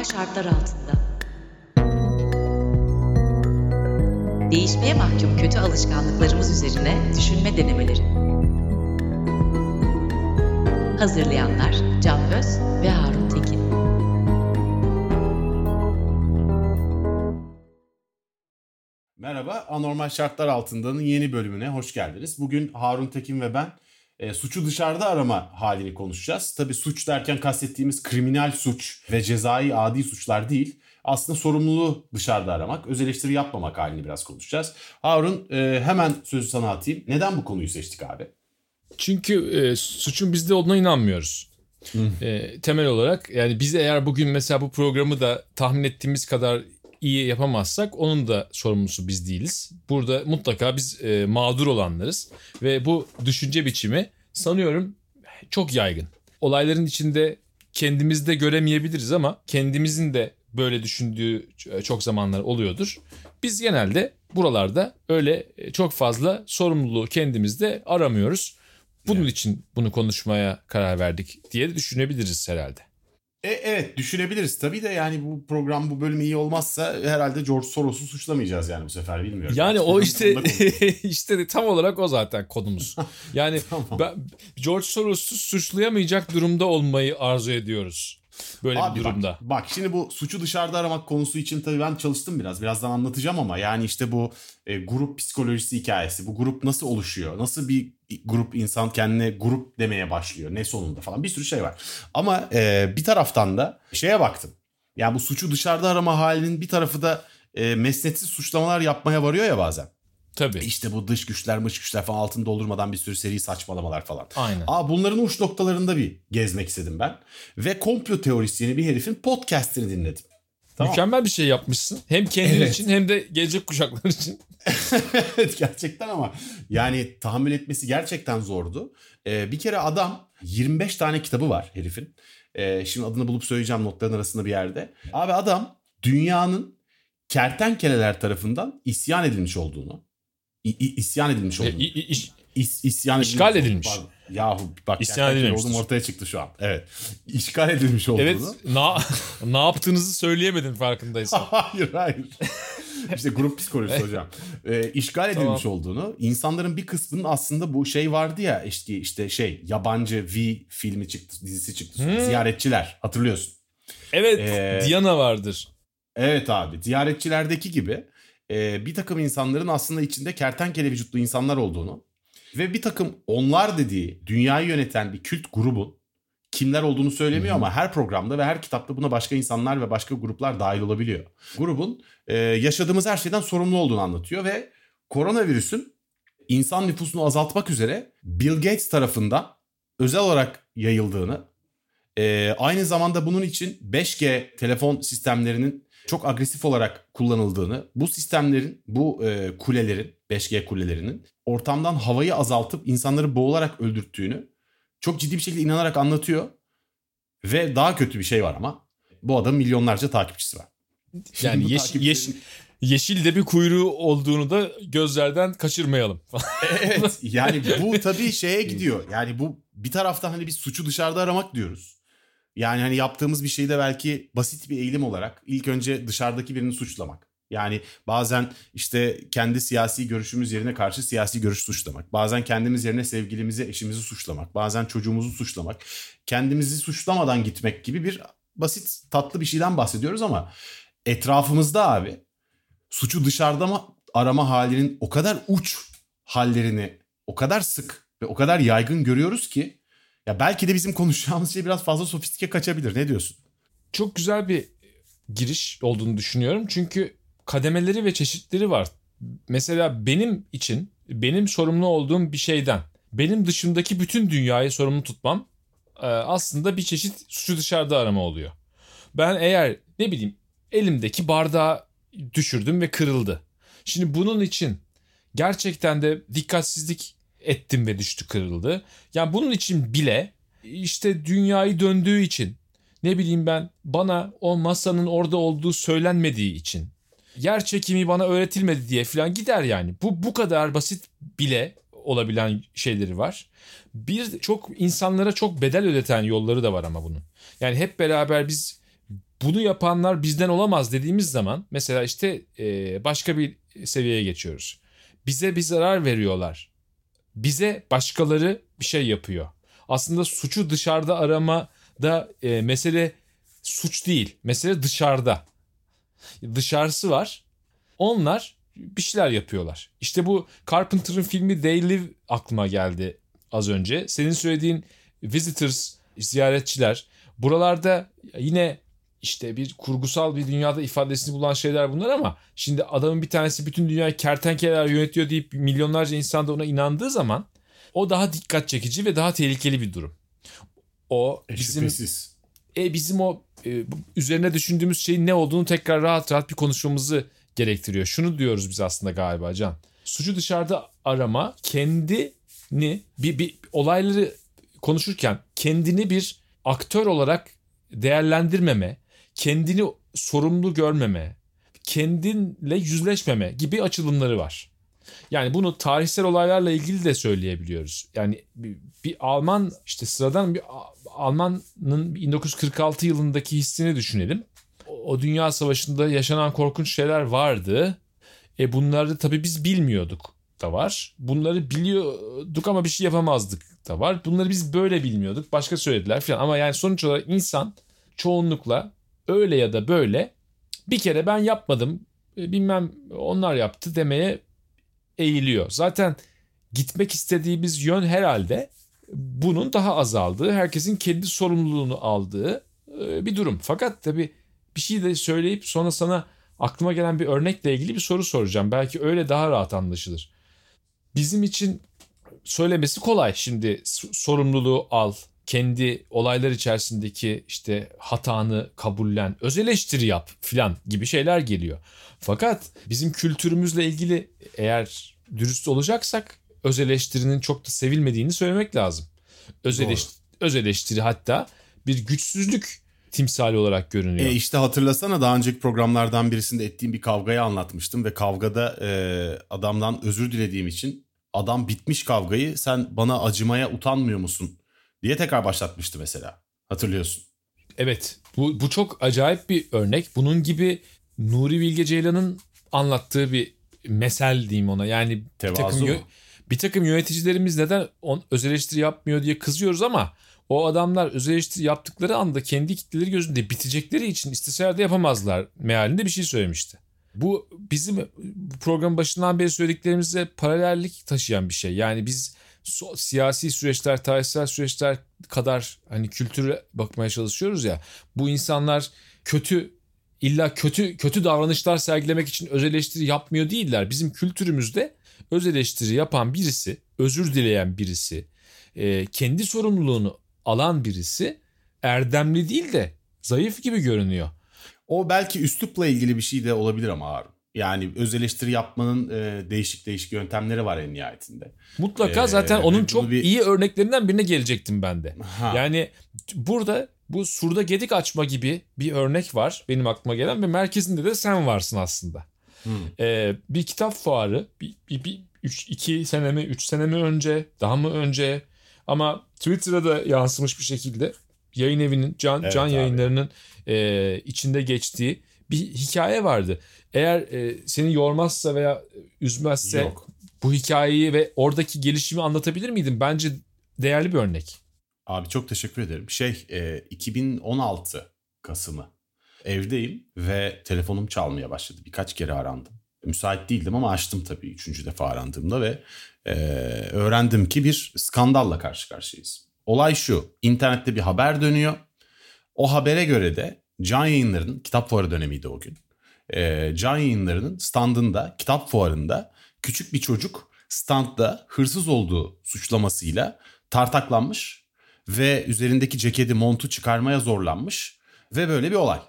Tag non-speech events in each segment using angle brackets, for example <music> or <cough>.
Anormal şartlar altında. Değişmeye mahkum kötü alışkanlıklarımız üzerine düşünme denemeleri. Hazırlayanlar Can Öz ve Harun Tekin. Merhaba, Anormal Şartlar Altında'nın yeni bölümüne hoş geldiniz. Bugün Harun Tekin ve ben e, suçu dışarıda arama halini konuşacağız. Tabii suç derken kastettiğimiz kriminal suç ve cezai adi suçlar değil. Aslında sorumluluğu dışarıda aramak, öz eleştiri yapmamak halini biraz konuşacağız. Harun e, hemen sözü sana atayım. Neden bu konuyu seçtik abi? Çünkü e, suçun bizde olduğuna inanmıyoruz. E, temel olarak yani biz eğer bugün mesela bu programı da tahmin ettiğimiz kadar iyi yapamazsak onun da sorumlusu biz değiliz. Burada mutlaka biz e, mağdur olanlarız ve bu düşünce biçimi sanıyorum çok yaygın. Olayların içinde kendimizde göremeyebiliriz ama kendimizin de böyle düşündüğü çok zamanlar oluyordur. Biz genelde buralarda öyle e, çok fazla sorumluluğu kendimizde aramıyoruz. Bunun için bunu konuşmaya karar verdik diye düşünebiliriz herhalde. E, evet düşünebiliriz tabii de yani bu program bu bölüm iyi olmazsa herhalde George Soros'u suçlamayacağız yani bu sefer bilmiyorum. Yani o işte <laughs> işte de tam olarak o zaten konumuz. <laughs> Yani Tamam. ben, George Soros'u suçlayamayacak durumda olmayı arzu ediyoruz. Böyle Abi bir durumda. Bak, bak şimdi bu suçu dışarıda aramak konusu için tabii ben çalıştım biraz. Birazdan anlatacağım ama yani işte bu e, grup psikolojisi hikayesi. Bu grup nasıl oluşuyor? Nasıl bir grup insan kendine grup demeye başlıyor? Ne sonunda falan bir sürü şey var. Ama e, bir taraftan da şeye baktım. Yani bu suçu dışarıda arama halinin bir tarafı da e, mesnetsiz suçlamalar yapmaya varıyor ya bazen. Tabii. İşte bu dış güçler, mış güçler falan altını doldurmadan bir sürü seri saçmalamalar falan. Aynen. Aa bunların uç noktalarında bir gezmek istedim ben. Ve komplo teorisyeni bir herifin podcastini dinledim. Tamam. Mükemmel bir şey yapmışsın. Hem kendin Evet. için hem de gelecek kuşaklar için. <laughs> evet gerçekten ama yani tahammül etmesi gerçekten zordu. Ee, bir kere adam 25 tane kitabı var herifin. Ee, şimdi adını bulup söyleyeceğim notların arasında bir yerde. Abi adam dünyanın kertenkeleler tarafından isyan edilmiş olduğunu, isyan edilmiş olduğunu, i- iş- İs, isyan İşgal edilmiş. edilmiş. Pardon. Yahu bak İsyan edilmiştir. olduğum ortaya çıktı şu an. Evet. İşgal edilmiş olduğunu. evet. Na, <laughs> ne yaptığınızı söyleyemedin farkındaysan. <laughs> hayır hayır. işte grup psikolojisi hocam. Ee, işgal edilmiş Tamam. olduğunu, insanların bir kısmının aslında bu şey vardı ya işte işte şey yabancı V filmi çıktı, dizisi çıktı. Hmm. Ziyaretçiler hatırlıyorsun. Evet. Ee, Diana vardır. Evet abi ziyaretçilerdeki gibi e, bir takım insanların aslında içinde kertenkele vücutlu insanlar olduğunu ve bir takım onlar dediği dünyayı yöneten bir kült grubun kimler olduğunu söylemiyor ama her programda ve her kitapta buna başka insanlar ve başka gruplar dahil olabiliyor. Grubun e, yaşadığımız her şeyden sorumlu olduğunu anlatıyor ve koronavirüsün insan nüfusunu azaltmak üzere Bill Gates tarafından özel olarak yayıldığını ee, aynı zamanda bunun için 5G telefon sistemlerinin çok agresif olarak kullanıldığını, bu sistemlerin, bu e, kulelerin, 5G kulelerinin ortamdan havayı azaltıp insanları boğularak öldürttüğünü çok ciddi bir şekilde inanarak anlatıyor. Ve daha kötü bir şey var ama bu adamın milyonlarca takipçisi var. Şimdi Yani yeş, takipçilerin- yeş, yeşil de bir kuyruğu olduğunu da gözlerden kaçırmayalım. <laughs> evet yani bu tabii şeye gidiyor. Yani bu bir taraftan hani biz suçu dışarıda aramak diyoruz. Yani hani yaptığımız bir şeyde belki basit bir eğilim olarak ilk önce dışarıdaki birini suçlamak. Yani bazen işte kendi siyasi görüşümüz yerine karşı siyasi görüş suçlamak. Bazen kendimiz yerine sevgilimizi, eşimizi suçlamak. Bazen çocuğumuzu suçlamak. Kendimizi suçlamadan gitmek gibi bir basit tatlı bir şeyden bahsediyoruz ama etrafımızda abi suçu dışarıda mı arama halinin o kadar uç hallerini o kadar sık ve o kadar yaygın görüyoruz ki ya belki de bizim konuşacağımız şey biraz fazla sofistike kaçabilir. Ne diyorsun? Çok güzel bir giriş olduğunu düşünüyorum. Çünkü kademeleri ve çeşitleri var. Mesela benim için benim sorumlu olduğum bir şeyden benim dışındaki bütün dünyayı sorumlu tutmam e, aslında bir çeşit suçu dışarıda arama oluyor. Ben eğer ne bileyim elimdeki bardağı düşürdüm ve kırıldı. Şimdi bunun için gerçekten de dikkatsizlik ettim ve düştü kırıldı. Yani bunun için bile işte dünyayı döndüğü için ne bileyim ben bana o masanın orada olduğu söylenmediği için yer çekimi bana öğretilmedi diye falan gider yani. Bu bu kadar basit bile olabilen şeyleri var. Bir çok insanlara çok bedel ödeten yolları da var ama bunun. Yani hep beraber biz bunu yapanlar bizden olamaz dediğimiz zaman mesela işte başka bir seviyeye geçiyoruz. Bize bir zarar veriyorlar. Bize başkaları bir şey yapıyor. Aslında suçu dışarıda arama da e, mesele suç değil. Mesele dışarıda. Dışarısı var. Onlar bir şeyler yapıyorlar. İşte bu Carpenter'ın filmi They Live aklıma geldi az önce. Senin söylediğin visitors, ziyaretçiler. Buralarda yine işte bir kurgusal bir dünyada ifadesini bulan şeyler bunlar ama şimdi adamın bir tanesi bütün dünyayı kertenkeleler yönetiyor deyip milyonlarca insan da ona inandığı zaman o daha dikkat çekici ve daha tehlikeli bir durum. O E, bizim şüphesiz. e, bizim o e, üzerine düşündüğümüz şeyin ne olduğunu tekrar rahat rahat bir konuşmamızı gerektiriyor. Şunu diyoruz biz aslında galiba Can. Suçu dışarıda arama kendini bir, bir olayları konuşurken kendini bir aktör olarak değerlendirmeme, kendini sorumlu görmeme, kendinle yüzleşmeme gibi açılımları var. Yani bunu tarihsel olaylarla ilgili de söyleyebiliyoruz. Yani bir, bir Alman işte sıradan bir Alman'ın 1946 yılındaki hissini düşünelim. O, o Dünya Savaşı'nda yaşanan korkunç şeyler vardı. E bunları tabii biz bilmiyorduk da var. Bunları biliyorduk ama bir şey yapamazdık da var. Bunları biz böyle bilmiyorduk. Başka söylediler falan. Ama yani sonuç olarak insan çoğunlukla öyle ya da böyle bir kere ben yapmadım e, bilmem onlar yaptı demeye eğiliyor. Zaten gitmek istediğimiz yön herhalde bunun daha azaldığı, herkesin kendi sorumluluğunu aldığı e, bir durum. Fakat tabii bir şey de söyleyip sonra sana aklıma gelen bir örnekle ilgili bir soru soracağım. Belki öyle daha rahat anlaşılır. Bizim için söylemesi kolay. Şimdi sorumluluğu al, kendi olaylar içerisindeki işte hatanı kabullen, öz eleştiri yap filan gibi şeyler geliyor. Fakat bizim kültürümüzle ilgili eğer dürüst olacaksak öz eleştirinin çok da sevilmediğini söylemek lazım. Öz, eleştiri, öz eleştiri hatta bir güçsüzlük timsali olarak görünüyor. E işte hatırlasana daha önceki programlardan birisinde ettiğim bir kavgayı anlatmıştım ve kavgada e, adamdan özür dilediğim için adam bitmiş kavgayı sen bana acımaya utanmıyor musun diye tekrar başlatmıştı mesela. Hatırlıyorsun. Evet bu, bu çok acayip bir örnek. Bunun gibi Nuri Bilge Ceylan'ın anlattığı bir mesel diyeyim ona. Yani bir Tevazu takım, mu? bir takım yöneticilerimiz neden on, öz eleştiri yapmıyor diye kızıyoruz ama o adamlar öz eleştiri yaptıkları anda kendi kitleleri gözünde bitecekleri için isteseler de yapamazlar mealinde bir şey söylemişti. Bu bizim bu programın başından beri söylediklerimize paralellik taşıyan bir şey. Yani biz so- siyasi süreçler, tarihsel süreçler kadar hani kültüre bakmaya çalışıyoruz ya. Bu insanlar kötü illa kötü kötü davranışlar sergilemek için öz eleştiri yapmıyor değiller. Bizim kültürümüzde öz eleştiri yapan birisi, özür dileyen birisi, e, kendi sorumluluğunu alan birisi erdemli değil de zayıf gibi görünüyor. O belki üslupla ilgili bir şey de olabilir ama Harun. Yani öz eleştiri yapmanın e, değişik değişik yöntemleri var en nihayetinde. Mutlaka Ee, zaten onun çok bir- iyi örneklerinden birine gelecektim ben de. Ha. Yani burada bu surda gedik açma gibi bir örnek var benim aklıma gelen ve merkezinde de sen varsın aslında. Hmm. Ee, bir kitap fuarı bir, bir, bir üç, iki sene mi üç sene mi önce daha mı önce ama Twitter'a da yansımış bir şekilde yayın evinin can, Evet can abi. yayınlarının e, içinde geçtiği bir hikaye vardı. Eğer e, seni yormazsa veya üzmezse Yok. bu hikayeyi ve oradaki gelişimi anlatabilir miydin? Bence değerli bir örnek. Abi çok teşekkür ederim. Şey e, 2016 Kasım'ı evdeyim ve telefonum çalmaya başladı. Birkaç kere arandım. Müsait değildim ama açtım tabii üçüncü defa arandığımda ve e, öğrendim ki bir skandalla karşı karşıyayız. Olay şu internette bir haber dönüyor. O habere göre de Can Yayınları'nın kitap fuarı dönemiydi o gün. E, Can Yayınları'nın standında kitap fuarında küçük bir çocuk standda hırsız olduğu suçlamasıyla tartaklanmış ve üzerindeki ceketi montu çıkarmaya zorlanmış ve böyle bir olay.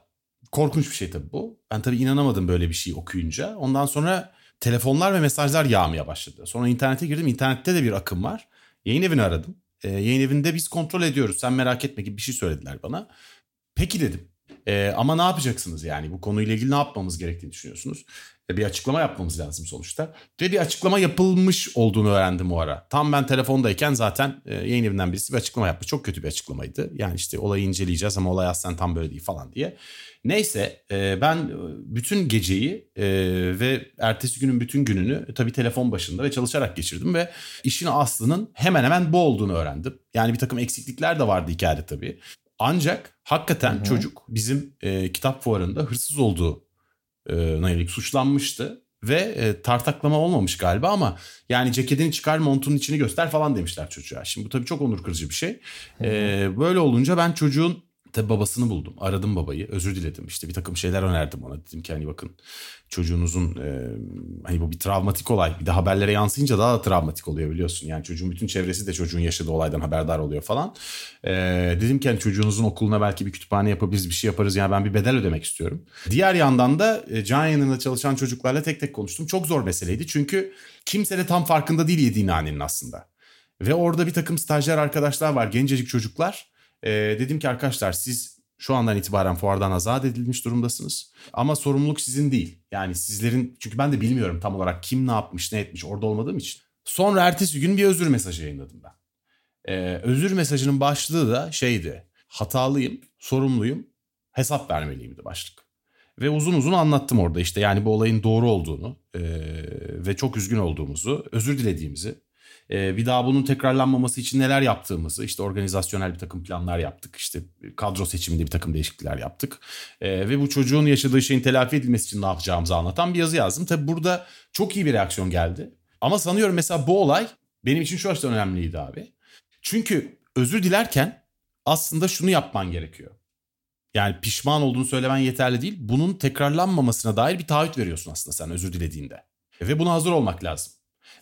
Korkunç bir şey tabii bu. Ben tabii inanamadım böyle bir şey okuyunca. Ondan sonra telefonlar ve mesajlar yağmaya başladı. Sonra internete girdim. İnternette de bir akım var. Yayın evini aradım. Ee, yayın evinde biz kontrol ediyoruz. Sen merak etme gibi bir şey söylediler bana. Peki dedim. E, ama ne yapacaksınız yani bu konuyla ilgili ne yapmamız gerektiğini düşünüyorsunuz? E, bir açıklama yapmamız lazım sonuçta. Ve bir açıklama yapılmış olduğunu öğrendim o ara. Tam ben telefondayken zaten e, yayın evinden birisi bir açıklama yaptı. Çok kötü bir açıklamaydı. Yani işte olayı inceleyeceğiz ama olay aslında tam böyle değil falan diye. Neyse e, ben bütün geceyi e, ve ertesi günün bütün gününü e, tabii telefon başında ve çalışarak geçirdim ve işin aslının hemen hemen bu olduğunu öğrendim. Yani bir takım eksiklikler de vardı hikayede tabii. Ancak hakikaten Hı-hı. çocuk bizim e, kitap fuarında hırsız olduğu e, yönelik suçlanmıştı. Ve e, tartaklama olmamış galiba ama yani ceketini çıkar montunun içini göster falan demişler çocuğa. Şimdi bu tabii çok onur kırıcı bir şey. E, böyle olunca ben çocuğun Tabi babasını buldum. Aradım babayı. Özür diledim. İşte bir takım şeyler önerdim ona. Dedim ki hani bakın çocuğunuzun e, hani bu bir travmatik olay. Bir de haberlere yansıyınca daha da travmatik oluyor biliyorsun. Yani çocuğun bütün çevresi de çocuğun yaşadığı olaydan haberdar oluyor falan. E, dedim ki hani çocuğunuzun okuluna belki bir kütüphane yapabiliriz bir şey yaparız. Yani ben bir bedel ödemek istiyorum. Diğer yandan da e, can yanında çalışan çocuklarla tek tek konuştum. Çok zor meseleydi. Çünkü kimse de tam farkında değil yediğin nanenin aslında. Ve orada bir takım stajyer arkadaşlar var. Gencecik çocuklar e, dedim ki arkadaşlar siz şu andan itibaren fuardan azat edilmiş durumdasınız. Ama sorumluluk sizin değil. Yani sizlerin çünkü ben de bilmiyorum tam olarak kim ne yapmış ne etmiş orada olmadığım için. Sonra ertesi gün bir özür mesajı yayınladım ben. Ee, özür mesajının başlığı da şeydi. Hatalıyım, sorumluyum, hesap vermeliyimdi başlık. Ve uzun uzun anlattım orada işte yani bu olayın doğru olduğunu e, ve çok üzgün olduğumuzu, özür dilediğimizi bir daha bunun tekrarlanmaması için neler yaptığımızı işte organizasyonel bir takım planlar yaptık. işte kadro seçiminde bir takım değişiklikler yaptık. Ee, ve bu çocuğun yaşadığı şeyin telafi edilmesi için ne yapacağımızı anlatan bir yazı yazdım. Tabi burada çok iyi bir reaksiyon geldi. Ama sanıyorum mesela bu olay benim için şu açıdan önemliydi abi. Çünkü özür dilerken aslında şunu yapman gerekiyor. Yani pişman olduğunu söylemen yeterli değil. Bunun tekrarlanmamasına dair bir taahhüt veriyorsun aslında sen özür dilediğinde. Ve buna hazır olmak lazım.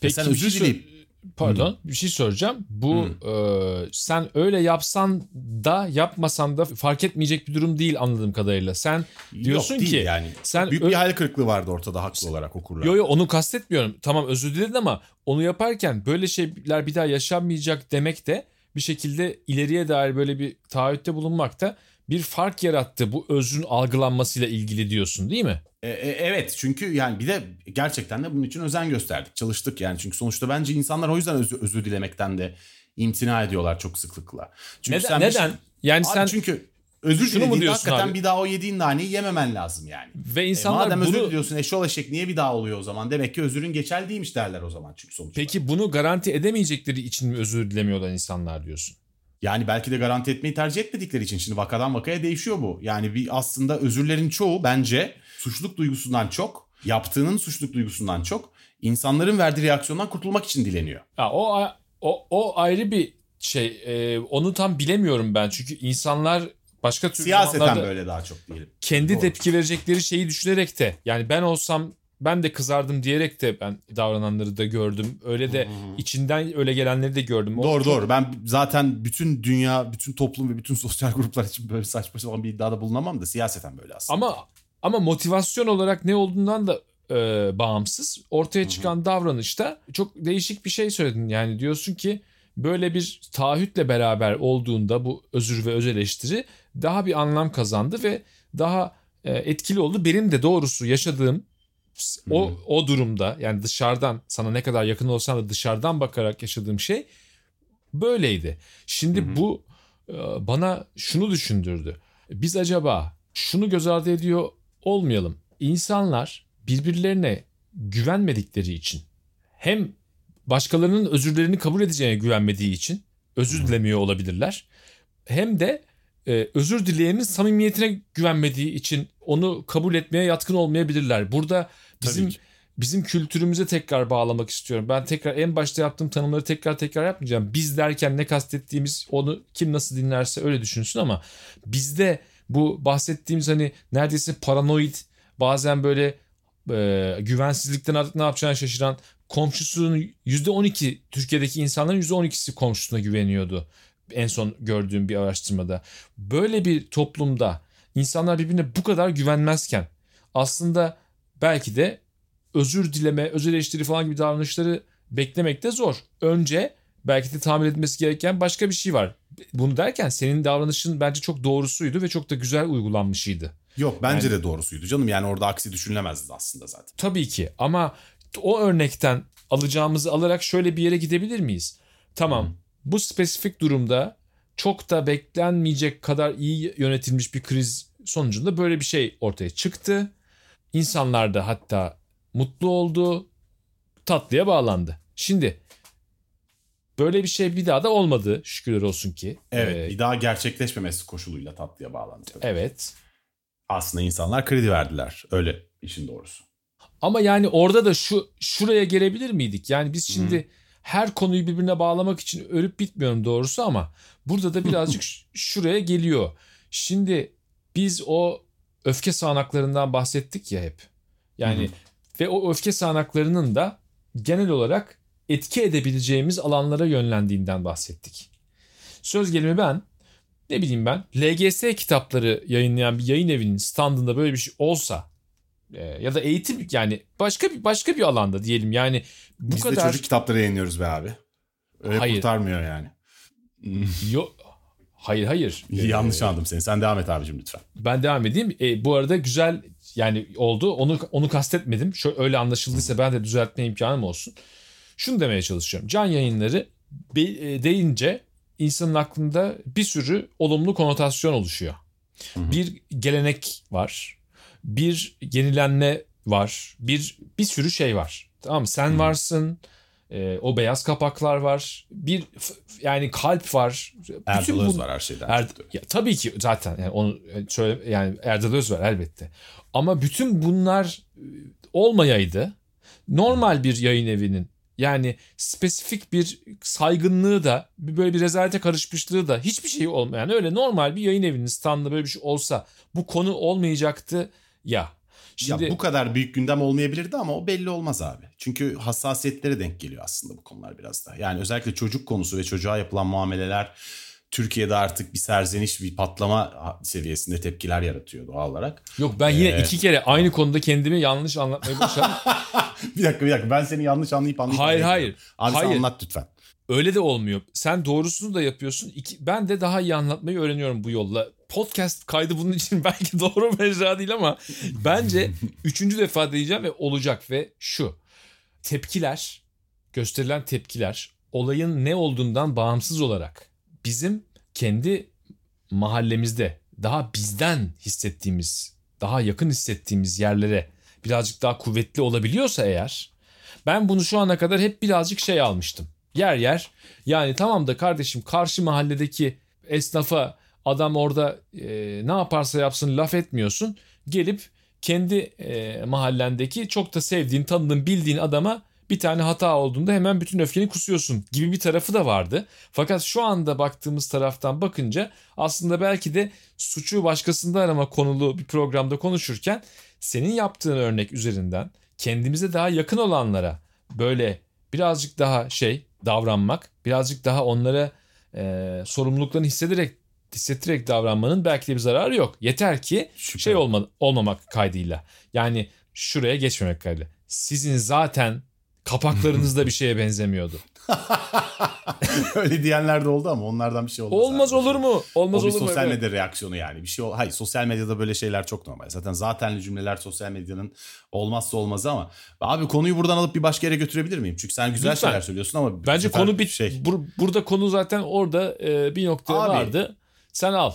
Peki, sen özür şey dileyip Pardon hmm. bir şey soracağım. Bu hmm. e, sen öyle yapsan da yapmasan da fark etmeyecek bir durum değil anladığım kadarıyla. Sen diyorsun yok, ki yani sen büyük bir hayal kırıklığı vardı ortada haklı olarak okurlar. Yok yok onu kastetmiyorum. Tamam özür diledin ama onu yaparken böyle şeyler bir daha yaşanmayacak demek de bir şekilde ileriye dair böyle bir taahhütte bulunmak da bir fark yarattı bu özrün algılanmasıyla ilgili diyorsun değil mi? E, e, evet çünkü yani bir de gerçekten de bunun için özen gösterdik. Çalıştık yani çünkü sonuçta bence insanlar o yüzden özür, özür dilemekten de imtina ediyorlar çok sıklıkla. Çünkü neden? Sen neden? Şey, yani abi sen çünkü özür şunu mu diyorsun hakikaten abi? bir daha o yediğin naneyi yememen lazım yani. Ve insanlar e, madem bunu... özür diliyorsun eşol eşek niye bir daha oluyor o zaman? Demek ki özürün geçerli değilmiş derler o zaman çünkü sonuçta. Peki bunu garanti edemeyecekleri için mi özür dilemiyorlar insanlar diyorsun? Yani belki de garanti etmeyi tercih etmedikleri için şimdi vakadan vakaya değişiyor bu. Yani bir aslında özürlerin çoğu bence suçluluk duygusundan çok, yaptığının suçluluk duygusundan çok insanların verdiği reaksiyondan kurtulmak için dileniyor. Ya o o o ayrı bir şey. E, onu tam bilemiyorum ben. Çünkü insanlar başka türlü siyaseten böyle daha çok diyelim. Kendi Doğru. tepki verecekleri şeyi düşünerek de yani ben olsam ben de kızardım diyerek de ben davrananları da gördüm. Öyle de hmm. içinden öyle gelenleri de gördüm. Doğru o, doğru. Ben zaten bütün dünya, bütün toplum ve bütün <laughs> sosyal gruplar için böyle saçma sapan bir iddiada bulunamam da siyaseten böyle aslında. Ama ama motivasyon olarak ne olduğundan da e, bağımsız ortaya çıkan hı davranışta çok değişik bir şey söyledin. Yani diyorsun ki böyle bir taahhütle beraber olduğunda bu özür ve öz eleştiri daha bir anlam kazandı ve daha e, etkili oldu. Benim de doğrusu yaşadığım o o durumda yani dışarıdan sana ne kadar yakın olsan da dışarıdan bakarak yaşadığım şey böyleydi. Şimdi Hı-hı. bu e, bana şunu düşündürdü. Biz acaba şunu göz ardı ediyor olmayalım. İnsanlar birbirlerine güvenmedikleri için hem başkalarının özürlerini kabul edeceğine güvenmediği için özür dilemiyor olabilirler. Hem de e, özür dileyenin samimiyetine güvenmediği için onu kabul etmeye yatkın olmayabilirler. Burada bizim bizim kültürümüze tekrar bağlamak istiyorum. Ben tekrar en başta yaptığım tanımları tekrar tekrar yapmayacağım. Biz derken ne kastettiğimiz onu kim nasıl dinlerse öyle düşünsün ama bizde bu bahsettiğimiz hani neredeyse paranoid bazen böyle e, güvensizlikten artık ne yapacağını şaşıran komşusunun %12 Türkiye'deki insanların %12'si komşusuna güveniyordu. En son gördüğüm bir araştırmada. Böyle bir toplumda insanlar birbirine bu kadar güvenmezken aslında belki de özür dileme, öz eleştiri falan gibi davranışları beklemek de zor. Önce Belki de tamir edilmesi gereken başka bir şey var. Bunu derken senin davranışın bence çok doğrusuydu ve çok da güzel uygulanmışıydı. Yok bence de doğrusuydu canım. Yani orada aksi düşünülemezdi aslında zaten. Tabii ki ama o örnekten alacağımızı alarak şöyle bir yere gidebilir miyiz? Tamam bu spesifik durumda çok da beklenmeyecek kadar iyi yönetilmiş bir kriz sonucunda böyle bir şey ortaya çıktı. İnsanlar da hatta mutlu oldu, tatlıya bağlandı. Şimdi böyle bir şey bir daha da olmadı şükürler olsun ki. Evet Ee, bir daha gerçekleşmemesi koşuluyla tatlıya bağlandı. evet. Aslında insanlar kredi verdiler. Öyle işin doğrusu. Ama yani orada da şu şuraya gelebilir miydik? Yani biz şimdi her konuyu birbirine bağlamak için ölüp bitmiyorum doğrusu ama burada da birazcık <laughs> şuraya geliyor. Şimdi biz o öfke sağanaklarından bahsettik ya hep. Yani Hı ve o öfke sağanaklarının da genel olarak etki edebileceğimiz alanlara yönlendiğinden bahsettik. Söz gelimi ben ne bileyim ben LGS kitapları yayınlayan bir yayın evinin standında böyle bir şey olsa e, ya da eğitim yani başka bir başka bir alanda diyelim yani bu Biz de kadar çocuk kitapları yayınlıyoruz be abi. Öyle Hayır. kurtarmıyor yani. <laughs> Yo- hayır hayır Ee, Yanlış anladım seni. Sen devam et abicim lütfen. ben devam edeyim E, bu arada güzel yani oldu onu onu kastetmedim şöyle öyle anlaşıldıysa ben de düzeltme imkanım olsun şunu demeye çalışıyorum can yayınları e, deyince insanın aklında bir sürü olumlu konotasyon oluşuyor hı. bir gelenek var bir yenilenme var bir bir sürü şey var tamam mı? sen varsın e, o beyaz kapaklar var bir yani kalp var Erdal Öz var her şeyden. Er, ya, tabii ki zaten yani onu söyle yani Erdal Öz var elbette. Ama bütün bunlar e, olmayaydı normal bir yayın evinin yani spesifik bir saygınlığı da böyle bir rezalete karışmışlığı da hiçbir şey olmayan öyle normal bir yayın evinin standında böyle bir şey olsa bu konu olmayacaktı ya. Şimdi Ya bu kadar büyük gündem olmayabilirdi ama o belli olmaz abi. Çünkü hassasiyetlere denk geliyor aslında bu konular biraz da. Yani özellikle çocuk konusu ve çocuğa yapılan muameleler Türkiye'de artık bir serzeniş, bir patlama seviyesinde tepkiler yaratıyor doğal olarak. yok ben yine Ee, iki kere aynı konuda kendimi yanlış anlatmaya başladım. <laughs> bir dakika bir dakika ben seni yanlış anlayıp anlayıp Hayır, hayır. Abi Hayır. anlat lütfen. Öyle de olmuyor. Sen doğrusunu da yapıyorsun. İki, ben de daha iyi anlatmayı öğreniyorum bu yolla. Podcast kaydı bunun için <laughs> belki doğru mecra değil ama bence <laughs> üçüncü defa diyeceğim ve olacak ve şu. Tepkiler, gösterilen tepkiler olayın ne olduğundan bağımsız olarak bizim kendi mahallemizde daha bizden hissettiğimiz, daha yakın hissettiğimiz yerlere birazcık daha kuvvetli olabiliyorsa eğer ben bunu şu ana kadar hep birazcık şey almıştım. Yer yer yani tamam da kardeşim karşı mahalledeki esnafa adam orada e, ne yaparsa yapsın laf etmiyorsun. Gelip kendi e, mahallendeki çok da sevdiğin, tanıdığın, bildiğin adama bir tane hata olduğunda hemen bütün öfkeni kusuyorsun gibi bir tarafı da vardı. Fakat şu anda baktığımız taraftan bakınca aslında belki de suçu başkasında arama konulu bir programda konuşurken senin yaptığın örnek üzerinden kendimize daha yakın olanlara böyle birazcık daha şey davranmak, birazcık daha onlara e, sorumluluklarını hissederek hissettirerek davranmanın belki de bir zararı yok. Yeter ki Şüphe şey olma, olmamak kaydıyla. Yani şuraya geçmemek kaydıyla. Sizin zaten kapaklarınızda bir şeye benzemiyordu. <laughs> Öyle diyenler de oldu ama onlardan bir şey olmaz. Olmaz abi. olur mu? Olmaz o bir olur mu? sosyal Evet. medya reaksiyonu yani. Bir şey ol Hayır sosyal medyada böyle şeyler çok normal. Zaten zatenli cümleler sosyal medyanın olmazsa olmazı ama abi konuyu buradan alıp bir başka yere götürebilir miyim? Çünkü sen güzel Lütfen. şeyler söylüyorsun ama Bence konu bit. şey. bur- burada konu zaten orada e, bir noktaya Abi. vardı. Sen al.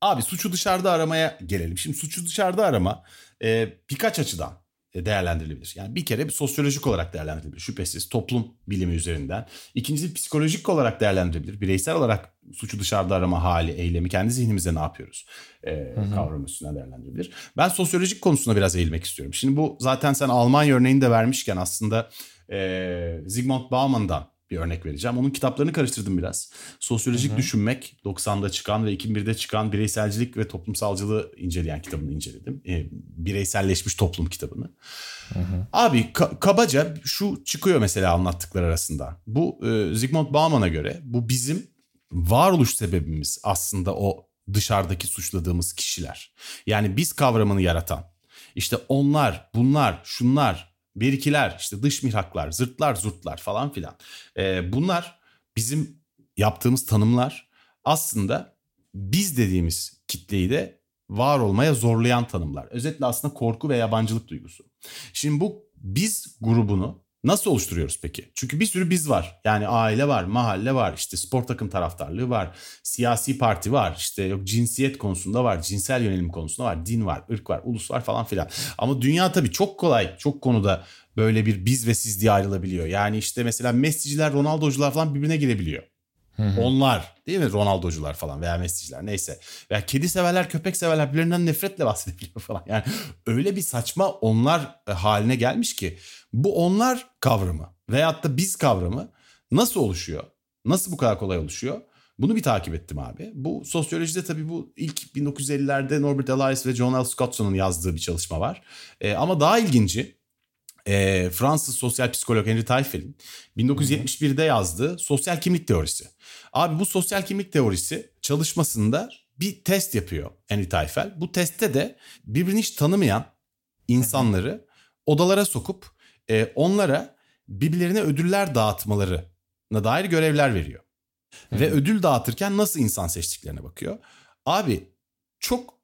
Abi suçu dışarıda aramaya gelelim. Şimdi suçu dışarıda arama e, birkaç açıdan değerlendirilebilir. Yani bir kere bir sosyolojik olarak değerlendirilebilir şüphesiz toplum bilimi üzerinden. İkincisi psikolojik olarak değerlendirilebilir. Bireysel olarak suçu dışarıda arama hali, eylemi kendi zihnimizde ne yapıyoruz e, kavram üstünden değerlendirilebilir. Ben sosyolojik konusuna biraz eğilmek istiyorum. Şimdi bu zaten sen Almanya örneğini de vermişken aslında e, Zygmunt Bauman'dan bir örnek vereceğim. Onun kitaplarını karıştırdım biraz. Sosyolojik Düşünmek 90'da çıkan ve 2001'de çıkan bireyselcilik ve toplumsalcılığı inceleyen kitabını inceledim. E, bireyselleşmiş toplum kitabını. Abi ka- kabaca şu çıkıyor mesela anlattıkları arasında. Bu e, Zygmunt Bauman'a göre bu bizim varoluş sebebimiz aslında o dışarıdaki suçladığımız kişiler. Yani biz kavramını yaratan. İşte onlar, bunlar, şunlar, berikiler, işte dış mihraklar, zırtlar, zurtlar falan filan. E, bunlar bizim yaptığımız tanımlar aslında biz dediğimiz kitleyi de var olmaya zorlayan tanımlar. Özetle aslında korku ve yabancılık duygusu. Şimdi bu biz grubunu nasıl oluşturuyoruz peki? Çünkü bir sürü biz var. Yani aile var, mahalle var, işte spor takım taraftarlığı var, siyasi parti var, işte yok cinsiyet konusunda var, cinsel yönelim konusunda var, din var, ırk var, ulus var falan filan. Ama dünya tabii çok kolay, çok konuda böyle bir biz ve siz diye ayrılabiliyor. Yani işte mesela Messi'ciler, Ronaldo'cular falan birbirine girebiliyor. Onlar değil mi Ronaldo'cular falan veya Messi'ciler neyse. Veya kedi severler köpek severler birbirlerinden nefretle bahsedebiliyor <laughs> falan. Yani öyle bir saçma onlar e, haline gelmiş ki bu onlar kavramı veyahut da biz kavramı nasıl oluşuyor? Nasıl bu kadar kolay oluşuyor? Bunu bir takip ettim abi. Bu sosyolojide tabii bu ilk 1950'lerde Norbert Elias ve John L. Scottson'un yazdığı bir çalışma var. Ee, ama daha ilginci e, Fransız sosyal psikolog Henry Teifel'in 1971'de yazdığı sosyal kimlik teorisi. Abi bu sosyal kimlik teorisi çalışmasında bir test yapıyor Henry Teifel. Bu testte de birbirini hiç tanımayan insanları odalara sokup e, onlara birbirlerine ödüller dağıtmalarına dair görevler veriyor. Ve ödül dağıtırken nasıl insan seçtiklerine bakıyor. Abi çok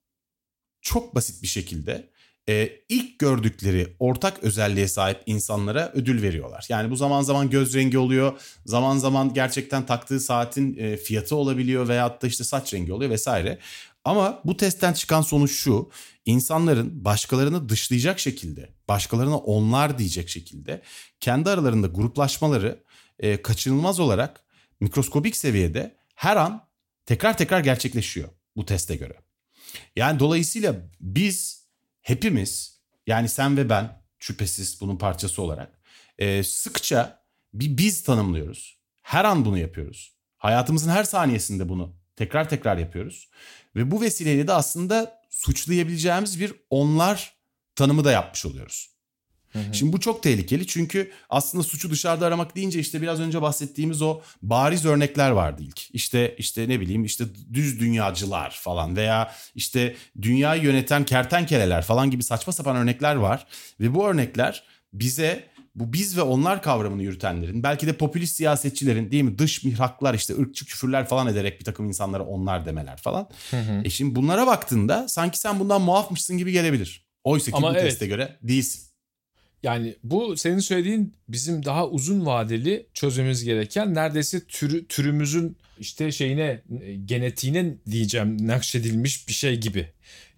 çok basit bir şekilde e, ilk gördükleri ortak özelliğe sahip insanlara ödül veriyorlar. Yani bu zaman zaman göz rengi oluyor, zaman zaman gerçekten taktığı saatin e, fiyatı olabiliyor veyahut da işte saç rengi oluyor vesaire. Ama bu testten çıkan sonuç şu. insanların başkalarını dışlayacak şekilde, başkalarına onlar diyecek şekilde kendi aralarında gruplaşmaları e, kaçınılmaz olarak mikroskobik seviyede her an tekrar tekrar gerçekleşiyor bu teste göre. Yani dolayısıyla biz hepimiz yani sen ve ben şüphesiz bunun parçası olarak e, sıkça bir biz tanımlıyoruz. Her an bunu yapıyoruz. Hayatımızın her saniyesinde bunu tekrar tekrar yapıyoruz. Ve bu vesileyle de aslında suçlayabileceğimiz bir onlar tanımı da yapmış oluyoruz. Hı hı. Şimdi bu çok tehlikeli çünkü aslında suçu dışarıda aramak deyince işte biraz önce bahsettiğimiz o bariz örnekler vardı ilk. İşte işte ne bileyim işte düz dünyacılar falan veya işte dünyayı yöneten kertenkeleler falan gibi saçma sapan örnekler var ve bu örnekler bize bu biz ve onlar kavramını yürütenlerin belki de popülist siyasetçilerin değil mi dış mihraklar işte ırkçı küfürler falan ederek bir takım insanlara onlar demeler falan. Hı hı. E şimdi bunlara baktığında sanki sen bundan muafmışsın gibi gelebilir. Oysa ki Ama bu evet. teste göre değilsin. Yani bu senin söylediğin bizim daha uzun vadeli çözmemiz gereken neredeyse türü, türümüzün işte şeyine genetiğine diyeceğim nakşedilmiş bir şey gibi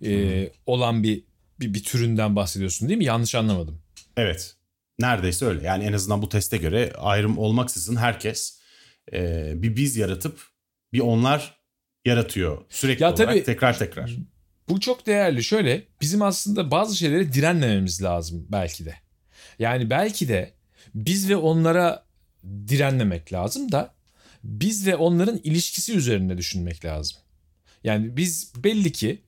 e, olan bir, bir bir türünden bahsediyorsun değil mi? Yanlış anlamadım. Evet. Neredeyse öyle. Yani en azından bu teste göre ayrım olmaksızın herkes e, bir biz yaratıp bir onlar yaratıyor sürekli ya olarak tabii, tekrar tekrar. Bu çok değerli. Şöyle bizim aslında bazı şeylere direnmememiz lazım belki de. Yani belki de biz ve onlara direnmemek lazım da biz ve onların ilişkisi üzerinde düşünmek lazım. Yani biz belli ki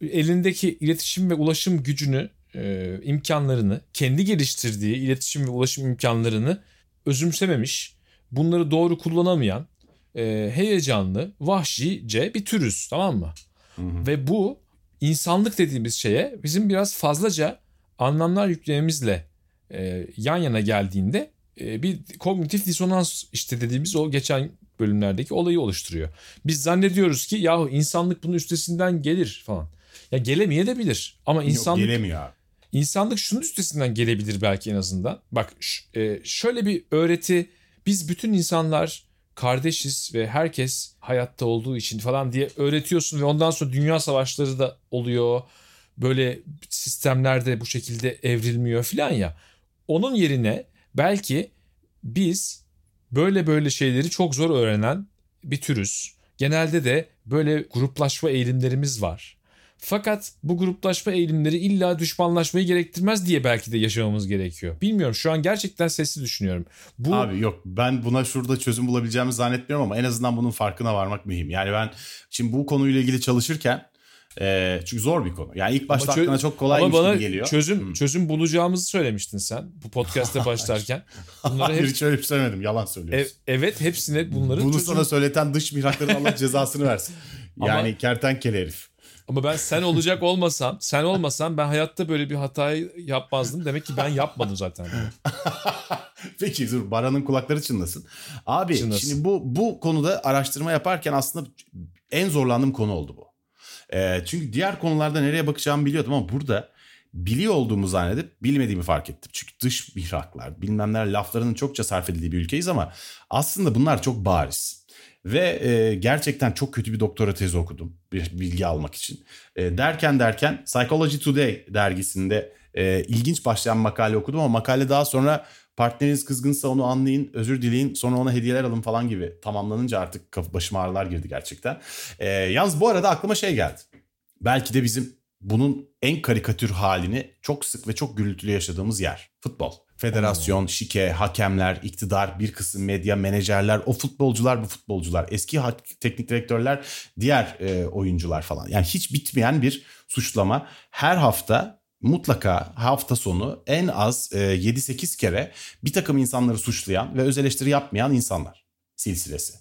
elindeki iletişim ve ulaşım gücünü, e, imkanlarını, kendi geliştirdiği iletişim ve ulaşım imkanlarını özümsememiş, bunları doğru kullanamayan, e, heyecanlı, vahşice bir türüz tamam mı? Hı hı. Ve bu insanlık dediğimiz şeye bizim biraz fazlaca anlamlar yüklememizle e, yan yana geldiğinde e, bir kognitif disonans işte dediğimiz o geçen bölümlerdeki olayı oluşturuyor. Biz zannediyoruz ki yahu insanlık bunun üstesinden gelir falan. Ya gelemeye de bilir ama insanlık Yok, gelemiyor abi. İnsanlık şunun üstesinden gelebilir belki en azından. Bak e, şöyle bir öğreti biz bütün insanlar kardeşiz ve herkes hayatta olduğu için falan diye öğretiyorsun ve ondan sonra dünya savaşları da oluyor. Böyle sistemler de bu şekilde evrilmiyor falan ya. Onun yerine belki biz böyle böyle şeyleri çok zor öğrenen bir türüz. Genelde de böyle gruplaşma eğilimlerimiz var. Fakat bu gruplaşma eğilimleri illa düşmanlaşmayı gerektirmez diye belki de yaşamamız gerekiyor. Bilmiyorum şu an gerçekten sesli düşünüyorum. Bu... Abi yok ben buna şurada çözüm bulabileceğimi zannetmiyorum ama en azından bunun farkına varmak mühim. Yani ben şimdi bu konuyla ilgili çalışırken e, çünkü zor bir konu. Yani ilk başta ama aklına çok kolaymış ama bana gibi geliyor. Çözüm hmm. çözüm bulacağımızı söylemiştin sen bu podcast'te <laughs> başlarken. Bunları Hayır hep... hiç öyle bir şey söylemedim. Yalan söylüyorsun. E, evet hepsine bunları Bunu çözüm... sana söyleten dış mihrakların Allah cezasını versin. Yani ama, kertenkele herif. Ama ben sen olacak olmasam, sen olmasan ben hayatta böyle bir hatayı yapmazdım. Demek ki ben yapmadım zaten. <laughs> Peki dur Baran'ın kulakları çınlasın. Abi Çınlasın. şimdi bu bu konuda araştırma yaparken aslında en zorlandığım konu oldu bu. Ee, çünkü diğer konularda nereye bakacağımı biliyordum ama burada biliyor olduğumu zannedip bilmediğimi fark ettim. Çünkü dış mihraklar bilmem neler laflarının çokça sarf edildiği bir ülkeyiz ama aslında bunlar çok bariz. Ve e, gerçekten çok kötü bir doktora tezi okudum bir bilgi almak için. E, derken derken Psychology Today dergisinde e, ilginç başlayan makale okudum ama makale daha sonra partneriniz kızgınsa onu anlayın, özür dileyin, sonra ona hediyeler alın falan gibi tamamlanınca artık başıma ağrılar girdi gerçekten. E, yalnız bu arada aklıma şey geldi. Belki de bizim bunun en karikatür halini çok sık ve çok gürültülü yaşadığımız yer. Futbol. Federasyon, şike, hakemler, iktidar, bir kısım medya, menajerler, o futbolcular bu futbolcular, eski teknik direktörler, diğer e, oyuncular falan. Yani hiç bitmeyen bir suçlama. Her hafta mutlaka hafta sonu en az e, 7-8 kere bir takım insanları suçlayan ve öz eleştiri yapmayan insanlar silsilesi.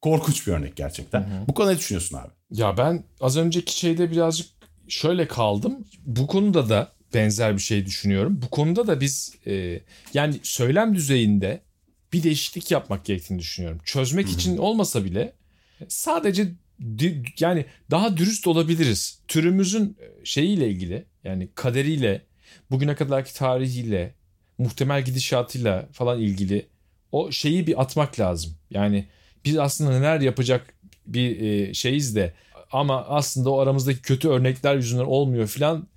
Korkunç bir örnek gerçekten. Bu konuda ne düşünüyorsun abi? Ya ben az önceki şeyde birazcık şöyle kaldım. Bu konuda da benzer bir şey düşünüyorum. Bu konuda da biz e, yani söylem düzeyinde bir değişiklik yapmak gerektiğini düşünüyorum. Çözmek için olmasa bile sadece yani daha dürüst olabiliriz. Türümüzün e, şeyiyle ilgili yani kaderiyle, bugüne kadarki tarihiyle, muhtemel gidişatıyla falan ilgili o şeyi bir atmak lazım. Yani biz aslında neler yapacak bir e, şeyiz de ama aslında o aramızdaki kötü örnekler yüzünden olmuyor filan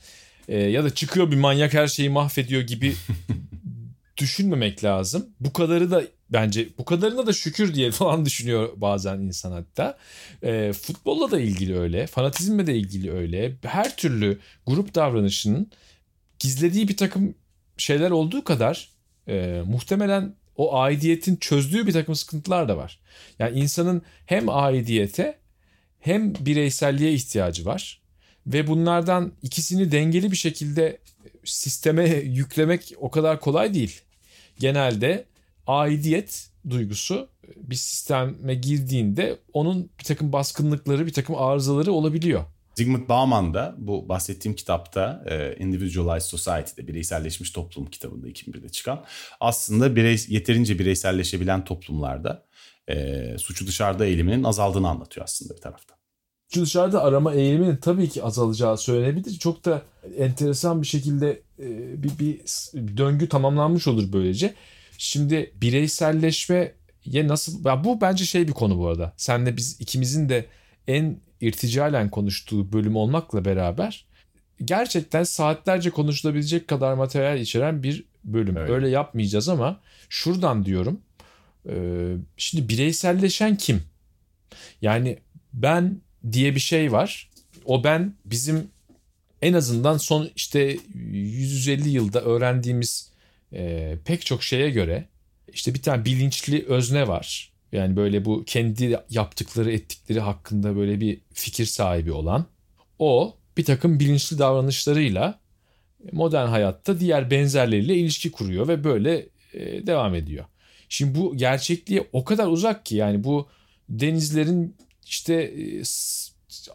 E, ya da çıkıyor bir manyak her şeyi mahvediyor gibi <laughs> düşünmemek lazım. Bu kadarı da bence bu kadarına da şükür diye <laughs> falan düşünüyor bazen insan hatta. E, futbolla da ilgili öyle, fanatizmle de ilgili öyle. Her türlü grup davranışının gizlediği bir takım şeyler olduğu kadar e, muhtemelen o aidiyetin çözdüğü bir takım sıkıntılar da var. Yani insanın hem aidiyete hem bireyselliğe ihtiyacı var. Ve bunlardan ikisini dengeli bir şekilde sisteme <laughs> yüklemek o kadar kolay değil. Genelde aidiyet duygusu bir sisteme girdiğinde onun bir takım baskınlıkları, bir takım arızaları olabiliyor. Zygmunt Bauman da bu bahsettiğim kitapta e, Individualized Society'de bireyselleşmiş toplum kitabında 2001'de çıkan aslında birey, yeterince bireyselleşebilen toplumlarda e, suçu dışarıda eğiliminin azaldığını anlatıyor aslında bir taraftan. Şu dışarıda arama eğiliminin tabii ki azalacağı söylenebilir. Çok da enteresan bir şekilde e, bir, bir döngü tamamlanmış olur böylece. Şimdi bireyselleşmeye nasıl... Ya bu bence şey bir konu bu arada. Senle biz ikimizin de en irticalen konuştuğu bölüm olmakla beraber gerçekten saatlerce konuşulabilecek kadar materyal içeren bir bölüm. Evet. Öyle yapmayacağız ama şuradan diyorum. e, Şimdi bireyselleşen kim? Yani ben diye bir şey var. O ben bizim en azından son işte 150 yılda öğrendiğimiz e, pek çok şeye göre işte bir tane bilinçli özne var. Yani böyle bu kendi yaptıkları ettikleri hakkında böyle bir fikir sahibi olan. O bir takım bilinçli davranışlarıyla modern hayatta diğer benzerleriyle ilişki kuruyor ve böyle e, devam ediyor. Şimdi bu gerçekliğe o kadar uzak ki yani bu denizlerin işte e,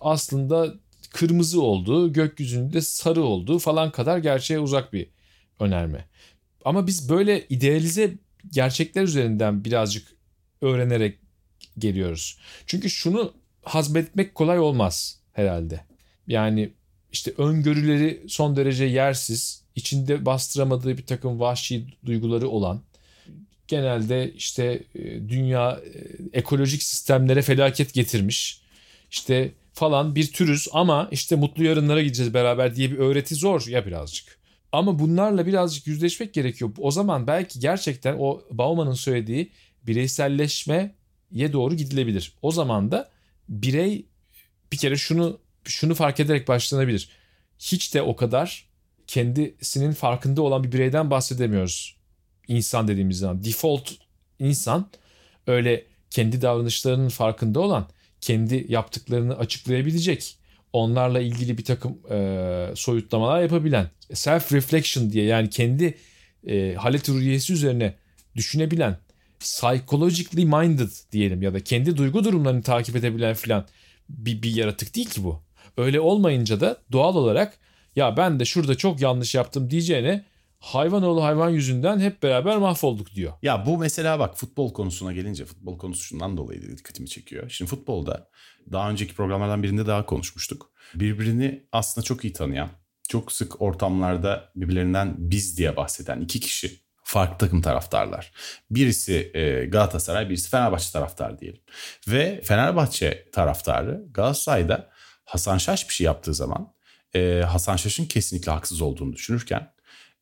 aslında kırmızı olduğu, gökyüzünde sarı olduğu falan kadar gerçeğe uzak bir önerme. Ama biz böyle idealize gerçekler üzerinden birazcık öğrenerek geliyoruz. Çünkü şunu hazmetmek kolay olmaz herhalde. Yani işte öngörüleri son derece yersiz, içinde bastıramadığı bir takım vahşi duyguları olan, genelde işte e, dünya e, ekolojik sistemlere felaket getirmiş, işte falan bir türüz ama işte mutlu yarınlara gideceğiz beraber diye bir öğreti zor ya birazcık. Ama bunlarla birazcık yüzleşmek gerekiyor. O zaman belki gerçekten o Bauman'ın söylediği bireyselleşmeye doğru gidilebilir. O zaman da birey bir kere şunu şunu fark ederek başlanabilir. Hiç de o kadar kendisinin farkında olan bir bireyden bahsedemiyoruz. İnsan dediğimiz zaman default insan öyle kendi davranışlarının farkında olan, kendi yaptıklarını açıklayabilecek, onlarla ilgili bir takım e, soyutlamalar yapabilen, self reflection diye yani kendi e, halet ruhiyesi üzerine düşünebilen, psychologically minded diyelim ya da kendi duygu durumlarını takip edebilen filan bir, bir yaratık değil ki bu. Öyle olmayınca da doğal olarak ya ben de şurada çok yanlış yaptım diyeceğine hayvanoğlu hayvan yüzünden hep beraber mahvolduk diyor. Ya bu mesela bak futbol konusuna gelince futbol konusu şundan dolayı dikkatimi çekiyor. Şimdi futbolda daha önceki programlardan birinde daha konuşmuştuk. Birbirini aslında çok iyi tanıyan, çok sık ortamlarda birbirlerinden biz diye bahseden iki kişi farklı takım taraftarlar. Birisi e, Galatasaray, birisi Fenerbahçe taraftarı diyelim. Ve Fenerbahçe taraftarı Galatasaray'da Hasan Şaş bir şey yaptığı zaman e, Hasan Şaş'ın kesinlikle haksız olduğunu düşünürken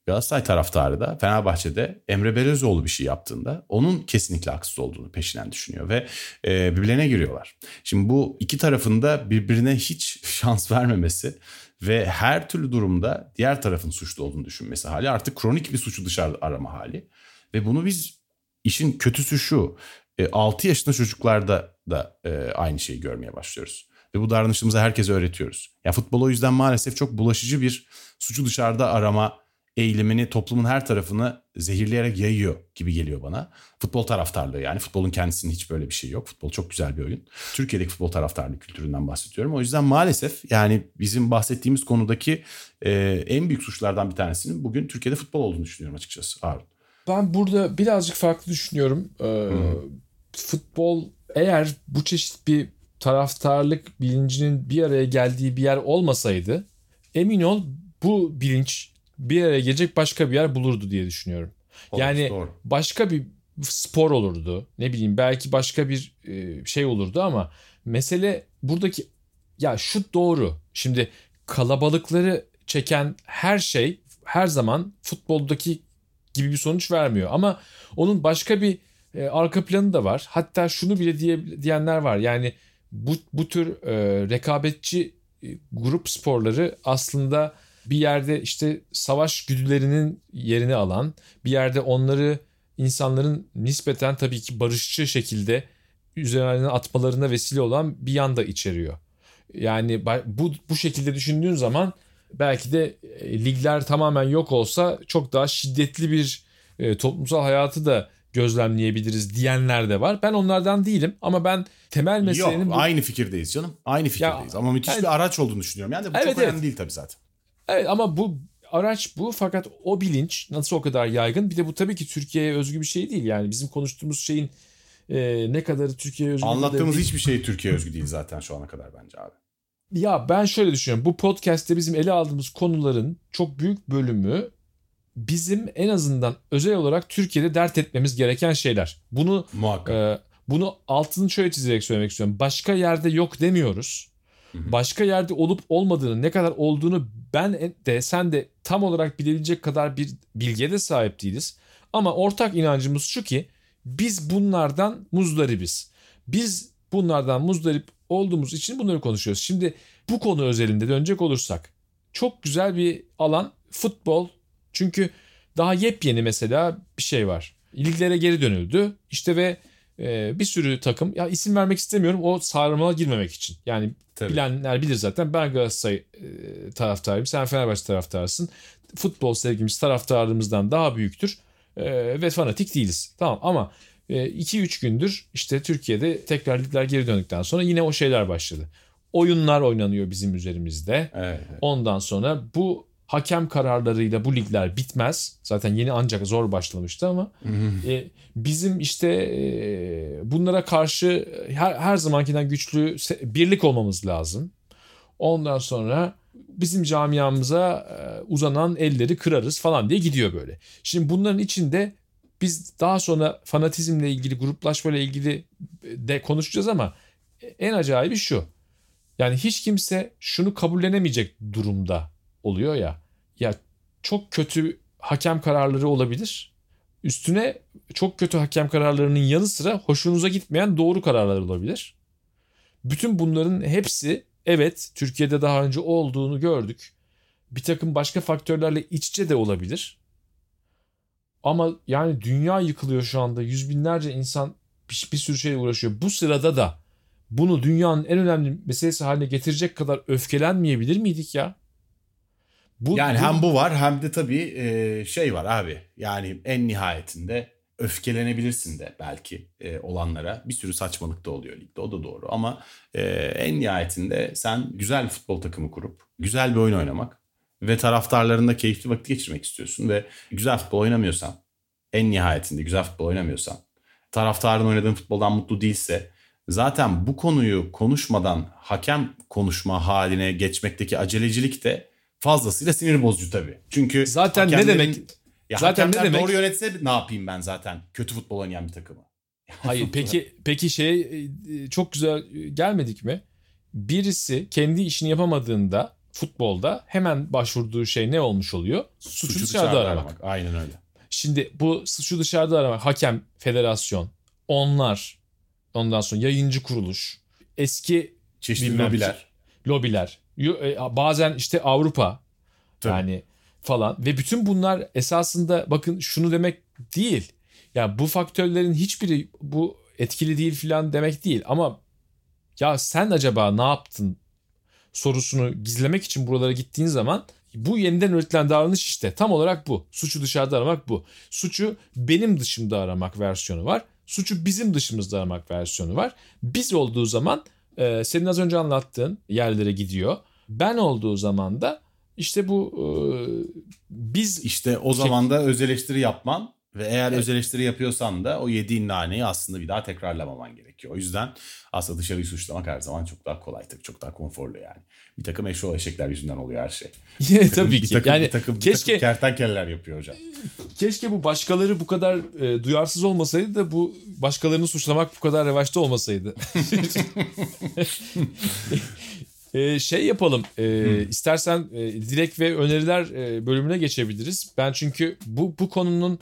Galatasaray taraftarı da Fenerbahçe'de Emre Belözoğlu bir şey yaptığında onun kesinlikle haksız olduğunu peşinden düşünüyor ve e, birbirlerine giriyorlar. Şimdi bu iki tarafında birbirine hiç <laughs> şans vermemesi ve her türlü durumda diğer tarafın suçlu olduğunu düşünmesi hali artık kronik bir suçu dışarı arama hali. Ve bunu biz işin kötüsü şu 6 e, yaşında çocuklarda da e, aynı şeyi görmeye başlıyoruz. Ve bu davranışımızı herkese öğretiyoruz. Ya futbol o yüzden maalesef çok bulaşıcı bir suçu dışarıda arama eğilimini toplumun her tarafını zehirleyerek yayıyor gibi geliyor bana. Futbol taraftarlığı yani futbolun kendisinin hiç böyle bir şey yok. Futbol çok güzel bir oyun. Türkiye'deki futbol taraftarlığı kültüründen bahsediyorum. O yüzden maalesef yani bizim bahsettiğimiz konudaki e, en büyük suçlardan bir tanesinin bugün Türkiye'de futbol olduğunu düşünüyorum açıkçası Harun. Ben burada birazcık farklı düşünüyorum. Ee, futbol eğer bu çeşit bir taraftarlık bilincinin bir araya geldiği bir yer olmasaydı emin ol bu bilinç bir araya gelecek başka bir yer bulurdu diye düşünüyorum. Olur, yani doğru. başka bir spor olurdu. Ne bileyim belki başka bir e, şey olurdu ama mesele buradaki ya şu doğru. Şimdi kalabalıkları çeken her şey her zaman futboldaki gibi bir sonuç vermiyor. Ama onun başka bir e, arka planı da var. Hatta şunu bile diye, diyenler var. Yani bu, bu tür e, rekabetçi e, grup sporları aslında bir yerde işte savaş güdülerinin yerini alan, bir yerde onları insanların nispeten tabii ki barışçı şekilde üzerine atmalarına vesile olan bir yanda içeriyor. Yani bu bu şekilde düşündüğün zaman belki de e, ligler tamamen yok olsa çok daha şiddetli bir e, toplumsal hayatı da gözlemleyebiliriz diyenler de var. Ben onlardan değilim ama ben temel meselenin... Yok bu... aynı fikirdeyiz canım. Aynı fikirdeyiz ya, ama müthiş yani, bir araç olduğunu düşünüyorum. Yani bu evet, çok önemli evet. değil tabii zaten. Evet ama bu araç bu fakat o bilinç nasıl o kadar yaygın? Bir de bu tabii ki Türkiye'ye özgü bir şey değil. Yani bizim konuştuğumuz şeyin e, ne kadarı Türkiye'ye özgü. Anlattığımız hiçbir şey Türkiye'ye özgü değil zaten şu ana kadar bence abi. Ya ben şöyle düşünüyorum. Bu podcast'te bizim ele aldığımız konuların çok büyük bölümü bizim en azından özel olarak Türkiye'de dert etmemiz gereken şeyler. Bunu Muhakkak. E, bunu altını şöyle çizerek söylemek istiyorum. Başka yerde yok demiyoruz. Başka yerde olup olmadığını, ne kadar olduğunu ben de sen de tam olarak bilebilecek kadar bir bilgiye de sahip değiliz. Ama ortak inancımız şu ki biz bunlardan muzdaribiz. Biz bunlardan muzdarip olduğumuz için bunları konuşuyoruz. Şimdi bu konu özelinde dönecek olursak çok güzel bir alan futbol. Çünkü daha yepyeni mesela bir şey var. Liglere geri dönüldü. İşte ve e, bir sürü takım ya isim vermek istemiyorum o sarmala girmemek için. Yani Tabii. bilenler bilir zaten ben Galatasaray e, taraftarıyım sen Fenerbahçe taraftarısın. Futbol sevgimiz taraftarımızdan daha büyüktür e, ve fanatik değiliz. Tamam ama 2-3 e, gündür işte Türkiye'de tekrar ligler geri döndükten sonra yine o şeyler başladı. Oyunlar oynanıyor bizim üzerimizde. Evet. Ondan sonra bu hakem kararlarıyla bu ligler bitmez. Zaten yeni ancak zor başlamıştı ama e, bizim işte e, bunlara karşı her, her zamankinden güçlü birlik olmamız lazım. Ondan sonra bizim camiamıza e, uzanan elleri kırarız falan diye gidiyor böyle. Şimdi bunların içinde biz daha sonra fanatizmle ilgili, gruplaşmayla ilgili de konuşacağız ama en acayibi şu. Yani hiç kimse şunu kabullenemeyecek durumda oluyor ya. Ya çok kötü hakem kararları olabilir. Üstüne çok kötü hakem kararlarının yanı sıra hoşunuza gitmeyen doğru kararlar olabilir. Bütün bunların hepsi evet Türkiye'de daha önce olduğunu gördük. Bir takım başka faktörlerle iç içe de olabilir. Ama yani dünya yıkılıyor şu anda. Yüz binlerce insan bir, bir sürü şeyle uğraşıyor. Bu sırada da bunu dünyanın en önemli meselesi haline getirecek kadar öfkelenmeyebilir miydik ya? Bu, yani bu... hem bu var hem de tabii e, şey var abi. Yani en nihayetinde öfkelenebilirsin de belki e, olanlara. Bir sürü saçmalık da oluyor ligde o da doğru. Ama e, en nihayetinde sen güzel bir futbol takımı kurup güzel bir oyun oynamak ve taraftarlarında keyifli vakit geçirmek istiyorsun ve güzel futbol oynamıyorsan en nihayetinde güzel futbol oynamıyorsan taraftarın oynadığın futboldan mutlu değilse zaten bu konuyu konuşmadan hakem konuşma haline geçmekteki acelecilik de fazlasıyla sinir bozucu tabii. Çünkü Zaten ne demek? Ya zaten ne demek? doğru yönetse ne yapayım ben zaten kötü futbol oynayan bir takımı. <laughs> Hayır peki peki şey e, çok güzel e, gelmedik mi? Birisi kendi işini yapamadığında futbolda hemen başvurduğu şey ne olmuş oluyor? Suçu, dışarıda, aramak. Aynen öyle. Şimdi bu suçu dışarıda aramak hakem, federasyon, onlar, ondan sonra yayıncı kuruluş, eski Çeşitli Bilmem lobiler. lobiler, e, bazen işte Avrupa Tabii. yani falan ve bütün bunlar esasında bakın şunu demek değil. Ya bu faktörlerin hiçbiri bu etkili değil filan demek değil ama ya sen acaba ne yaptın sorusunu gizlemek için buralara gittiğin zaman bu yeniden üretilen davranış işte tam olarak bu. Suçu dışarıda aramak bu. Suçu benim dışımda aramak versiyonu var. Suçu bizim dışımızda aramak versiyonu var. Biz olduğu zaman e, senin az önce anlattığın yerlere gidiyor. Ben olduğu zaman da işte bu e, biz İşte o zaman da öz eleştiri yapman ve eğer öz eleştiri yapıyorsan da o yediğin naneyi aslında bir daha tekrarlamaman gerekiyor. O yüzden aslında dışarıyı suçlamak her zaman çok daha kolay tabii çok daha konforlu yani. Bir takım eşol eşekler yüzünden oluyor her şey. <laughs> tabii bir ki takım, yani bir takım, bir keşke takım kertenkeleler yapıyor hocam. keşke bu başkaları bu kadar e, duyarsız olmasaydı da bu başkalarını suçlamak bu kadar revaçta olmasaydı. <laughs> <laughs> E, şey yapalım. e, istersen e, dilek ve öneriler e, bölümüne geçebiliriz. Ben çünkü bu bu konunun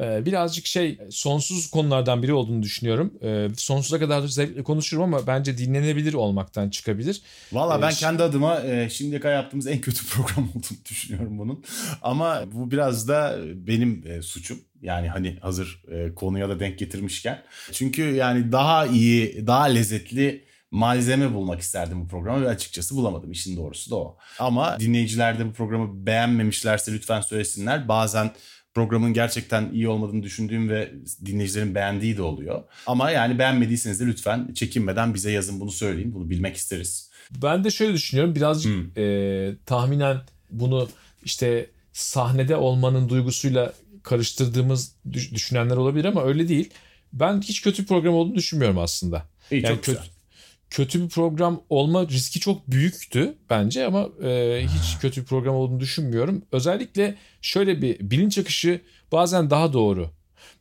e, birazcık şey sonsuz konulardan biri olduğunu düşünüyorum. E, sonsuza kadar da zevkle konuşurum ama bence dinlenebilir olmaktan çıkabilir. Valla ben Ee, kendi adıma e, şimdiye kadar yaptığımız en kötü <laughs> program olduğunu düşünüyorum bunun. Ama bu biraz da benim e, suçum. Yani hani hazır e, konuya da denk getirmişken. Çünkü yani daha iyi, daha lezzetli malzeme bulmak isterdim bu programa ve açıkçası bulamadım. İşin doğrusu da o. Ama dinleyiciler de bu programı beğenmemişlerse lütfen söylesinler. Bazen programın gerçekten iyi olmadığını düşündüğüm ve dinleyicilerin beğendiği de oluyor. Ama yani beğenmediyseniz de lütfen çekinmeden bize yazın bunu söyleyin. Bunu bilmek isteriz. Ben de şöyle düşünüyorum. Birazcık Hmm. e, tahminen bunu işte sahnede olmanın duygusuyla karıştırdığımız düş- düşünenler olabilir ama öyle değil. Ben hiç kötü bir program olduğunu düşünmüyorum aslında. İyi Yani çok kötü, güzel. Kötü bir program olma riski çok büyüktü bence ama e, hiç kötü bir program olduğunu düşünmüyorum. Özellikle şöyle bir bilinç akışı bazen daha doğru.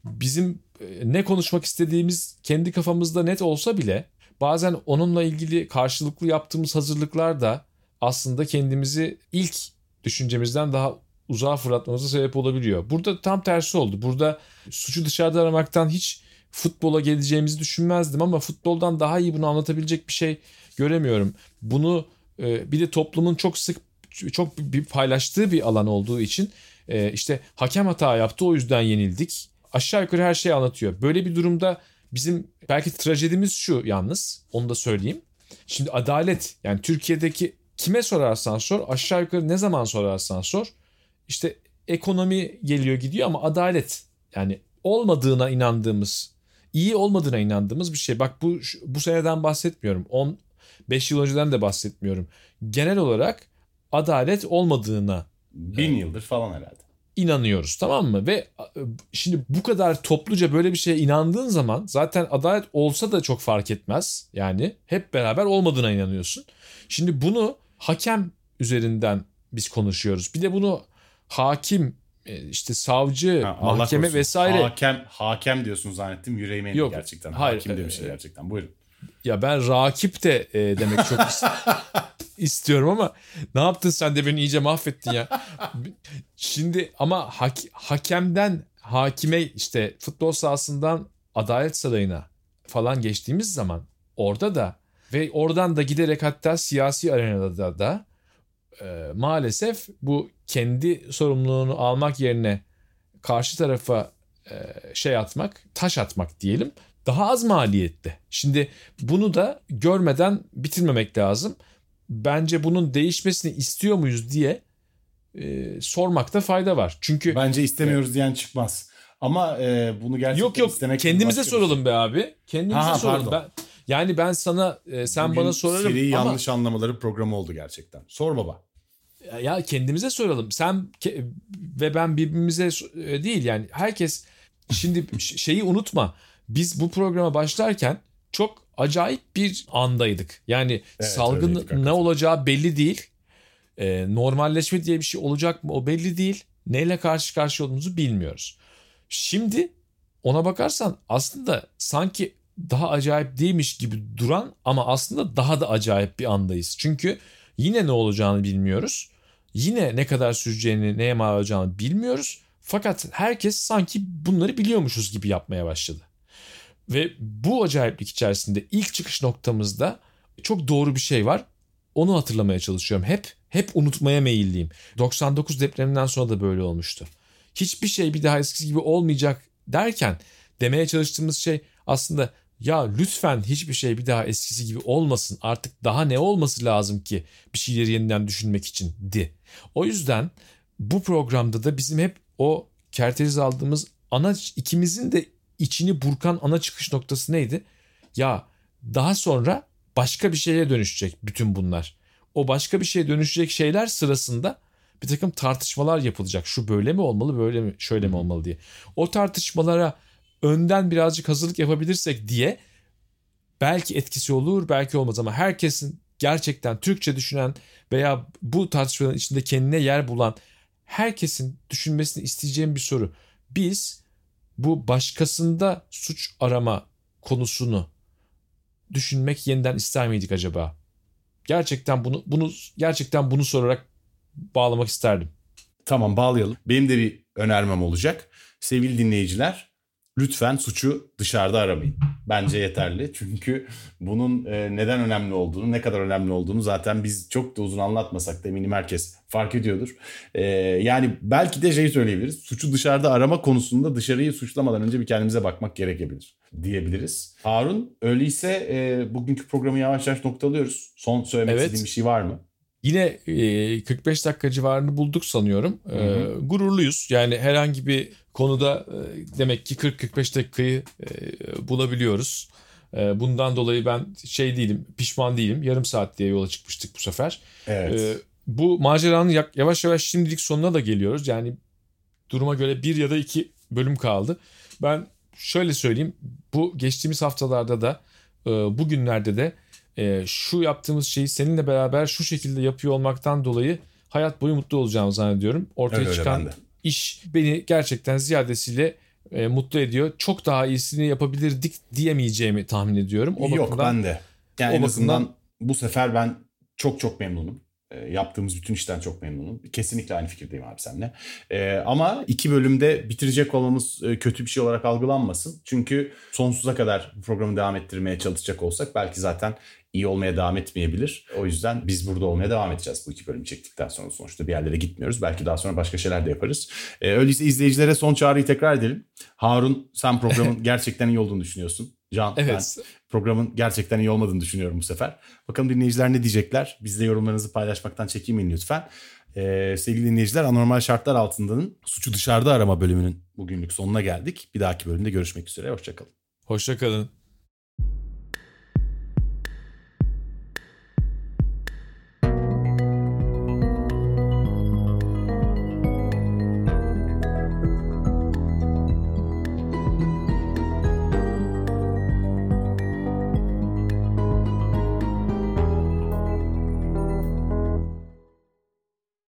Bizim e, ne konuşmak istediğimiz kendi kafamızda net olsa bile bazen onunla ilgili karşılıklı yaptığımız hazırlıklar da aslında kendimizi ilk düşüncemizden daha uzağa fırlatmamıza sebep olabiliyor. Burada tam tersi oldu. Burada suçu dışarıda aramaktan hiç futbola geleceğimizi düşünmezdim ama futboldan daha iyi bunu anlatabilecek bir şey göremiyorum. Bunu e, bir de toplumun çok sık çok bir paylaştığı bir alan olduğu için e, işte hakem hata yaptı o yüzden yenildik. Aşağı yukarı her şeyi anlatıyor. Böyle bir durumda bizim belki trajedimiz şu yalnız onu da söyleyeyim. Şimdi adalet yani Türkiye'deki kime sorarsan sor aşağı yukarı ne zaman sorarsan sor işte ekonomi geliyor gidiyor ama adalet yani olmadığına inandığımız iyi olmadığına inandığımız bir şey. Bak bu bu seneden bahsetmiyorum. 10 5 yıl önceden de bahsetmiyorum. Genel olarak adalet olmadığına Bin yıldır falan herhalde. inanıyoruz tamam mı? Ve e, şimdi bu kadar topluca böyle bir şeye inandığın zaman zaten adalet olsa da çok fark etmez. Yani hep beraber olmadığına inanıyorsun. Şimdi bunu hakem üzerinden biz konuşuyoruz. Bir de bunu hakim e, işte savcı, Ha, Allah mahkeme korusun. vesaire. Hakem, hakem diyorsun zannettim. Yüreğime indi gerçekten. hayır, Hakim demişim e, gerçekten. Buyurun. Ya ben rakip de e, demek çok is- <laughs> istiyorum ama ne yaptın sen de beni iyice mahvettin ya. Şimdi ama hak- hakemden hakime işte futbol sahasından adalet sarayına falan geçtiğimiz zaman orada da ve oradan da giderek hatta siyasi arenada da, da e, maalesef bu kendi sorumluluğunu almak yerine karşı tarafa e, şey atmak, taş atmak diyelim daha az maliyetli. Şimdi bunu da görmeden bitirmemek lazım. Bence bunun değişmesini istiyor muyuz diye e, sormakta fayda var. Çünkü Bence istemiyoruz diyen çıkmaz. Ama e, bunu gerçekten yok yok istemek kendimize şey. soralım be abi. Kendimize ha, soralım. pardon. Ben, yani ben sana e, sen Bugün bana sorarım seri ama yanlış anlamaları programı oldu gerçekten. Sor baba. Ya kendimize soralım. Sen ve ben birbirimize e, değil yani herkes şimdi <laughs> şeyi unutma. Biz bu programa başlarken çok acayip bir andaydık. Yani evet, salgın ne olacağı belli değil. Ee, normalleşme diye bir şey olacak mı o belli değil. Neyle karşı karşıya olduğumuzu bilmiyoruz. Şimdi ona bakarsan aslında sanki daha acayip değilmiş gibi duran ama aslında daha da acayip bir andayız. Çünkü yine ne olacağını bilmiyoruz. Yine ne kadar süreceğini, neye mal olacağını bilmiyoruz. Fakat herkes sanki bunları biliyormuşuz gibi yapmaya başladı. Ve bu acayiplik içerisinde ilk çıkış noktamızda çok doğru bir şey var. Onu hatırlamaya çalışıyorum. Hep hep unutmaya meyilliyim. 99 depreminden sonra da böyle olmuştu. Hiçbir şey bir daha eskisi gibi olmayacak derken demeye çalıştığımız şey aslında ya lütfen hiçbir şey bir daha eskisi gibi olmasın. Artık daha ne olması lazım ki bir şeyleri yeniden düşünmek için di. O yüzden bu programda da bizim hep o kerteriz aldığımız ana ikimizin de içini burkan ana çıkış noktası neydi? Ya daha sonra başka bir şeye dönüşecek bütün bunlar. O başka bir şeye dönüşecek şeyler sırasında bir takım tartışmalar yapılacak. Şu böyle mi olmalı, böyle mi, şöyle mi olmalı diye. O tartışmalara önden birazcık hazırlık yapabilirsek diye belki etkisi olur, belki olmaz ama herkesin gerçekten Türkçe düşünen veya bu tartışmaların içinde kendine yer bulan herkesin düşünmesini isteyeceğim bir soru. Biz bu başkasında suç arama konusunu düşünmek yeniden ister miydik acaba? Gerçekten bunu bunu gerçekten bunu sorarak bağlamak isterdim. Tamam bağlayalım. Benim de bir önermem olacak. Sevgili dinleyiciler lütfen suçu dışarıda aramayın. Bence yeterli. Çünkü bunun e, neden önemli olduğunu, ne kadar önemli olduğunu zaten biz çok da uzun anlatmasak da eminim herkes fark ediyordur. E, yani belki de şey söyleyebiliriz. Suçu dışarıda arama konusunda dışarıyı suçlamadan önce bir kendimize bakmak gerekebilir diyebiliriz. Harun öyleyse e, bugünkü programı yavaş yavaş noktalıyoruz. Son söylemek evet. istediğin bir şey var mı? Yine e, 45 dakika civarını bulduk sanıyorum. E, gururluyuz. Yani herhangi bir konuda e, demek ki 40-45 dakikayı e, bulabiliyoruz. E, bundan dolayı ben şey değilim, pişman değilim. Yarım saat diye yola çıkmıştık bu sefer. Evet. E, bu maceranın yavaş yavaş şimdilik sonuna da geliyoruz. Yani duruma göre bir ya da iki bölüm kaldı. Ben şöyle söyleyeyim. Bu geçtiğimiz haftalarda da bugünlerde de e, şu yaptığımız şeyi seninle beraber şu şekilde yapıyor olmaktan dolayı hayat boyu mutlu olacağımı zannediyorum. Ortaya öyle, çıkan iş beni gerçekten ziyadesiyle e, mutlu ediyor. Çok daha iyisini yapabilirdik diyemeyeceğimi tahmin ediyorum. O Yok bakımdan, ben de. Yani o en bakımdan bu sefer ben çok çok memnunum. E, yaptığımız bütün işten çok memnunum. Kesinlikle aynı fikirdeyim abi seninle. E, ama iki bölümde bitirecek olmamız e, kötü bir şey olarak algılanmasın. Çünkü sonsuza kadar programı devam ettirmeye çalışacak olsak belki zaten iyi olmaya devam etmeyebilir. O yüzden biz burada olmaya devam edeceğiz bu iki bölümü çektikten sonra. Sonuçta bir yerlere gitmiyoruz. Belki daha sonra başka şeyler de yaparız. Ee, öyleyse izleyicilere son çağrıyı tekrar edelim. Harun sen programın <laughs> gerçekten iyi olduğunu düşünüyorsun. Can evet. ben programın gerçekten iyi olmadığını düşünüyorum bu sefer. Bakalım dinleyiciler ne diyecekler? Bizle yorumlarınızı paylaşmaktan çekinmeyin lütfen. Ee, sevgili dinleyiciler anormal şartlar altındanın suçu dışarıda arama bölümünün bugünlük sonuna geldik. Bir dahaki bölümde görüşmek üzere. Hoşçakalın. Hoşçakalın.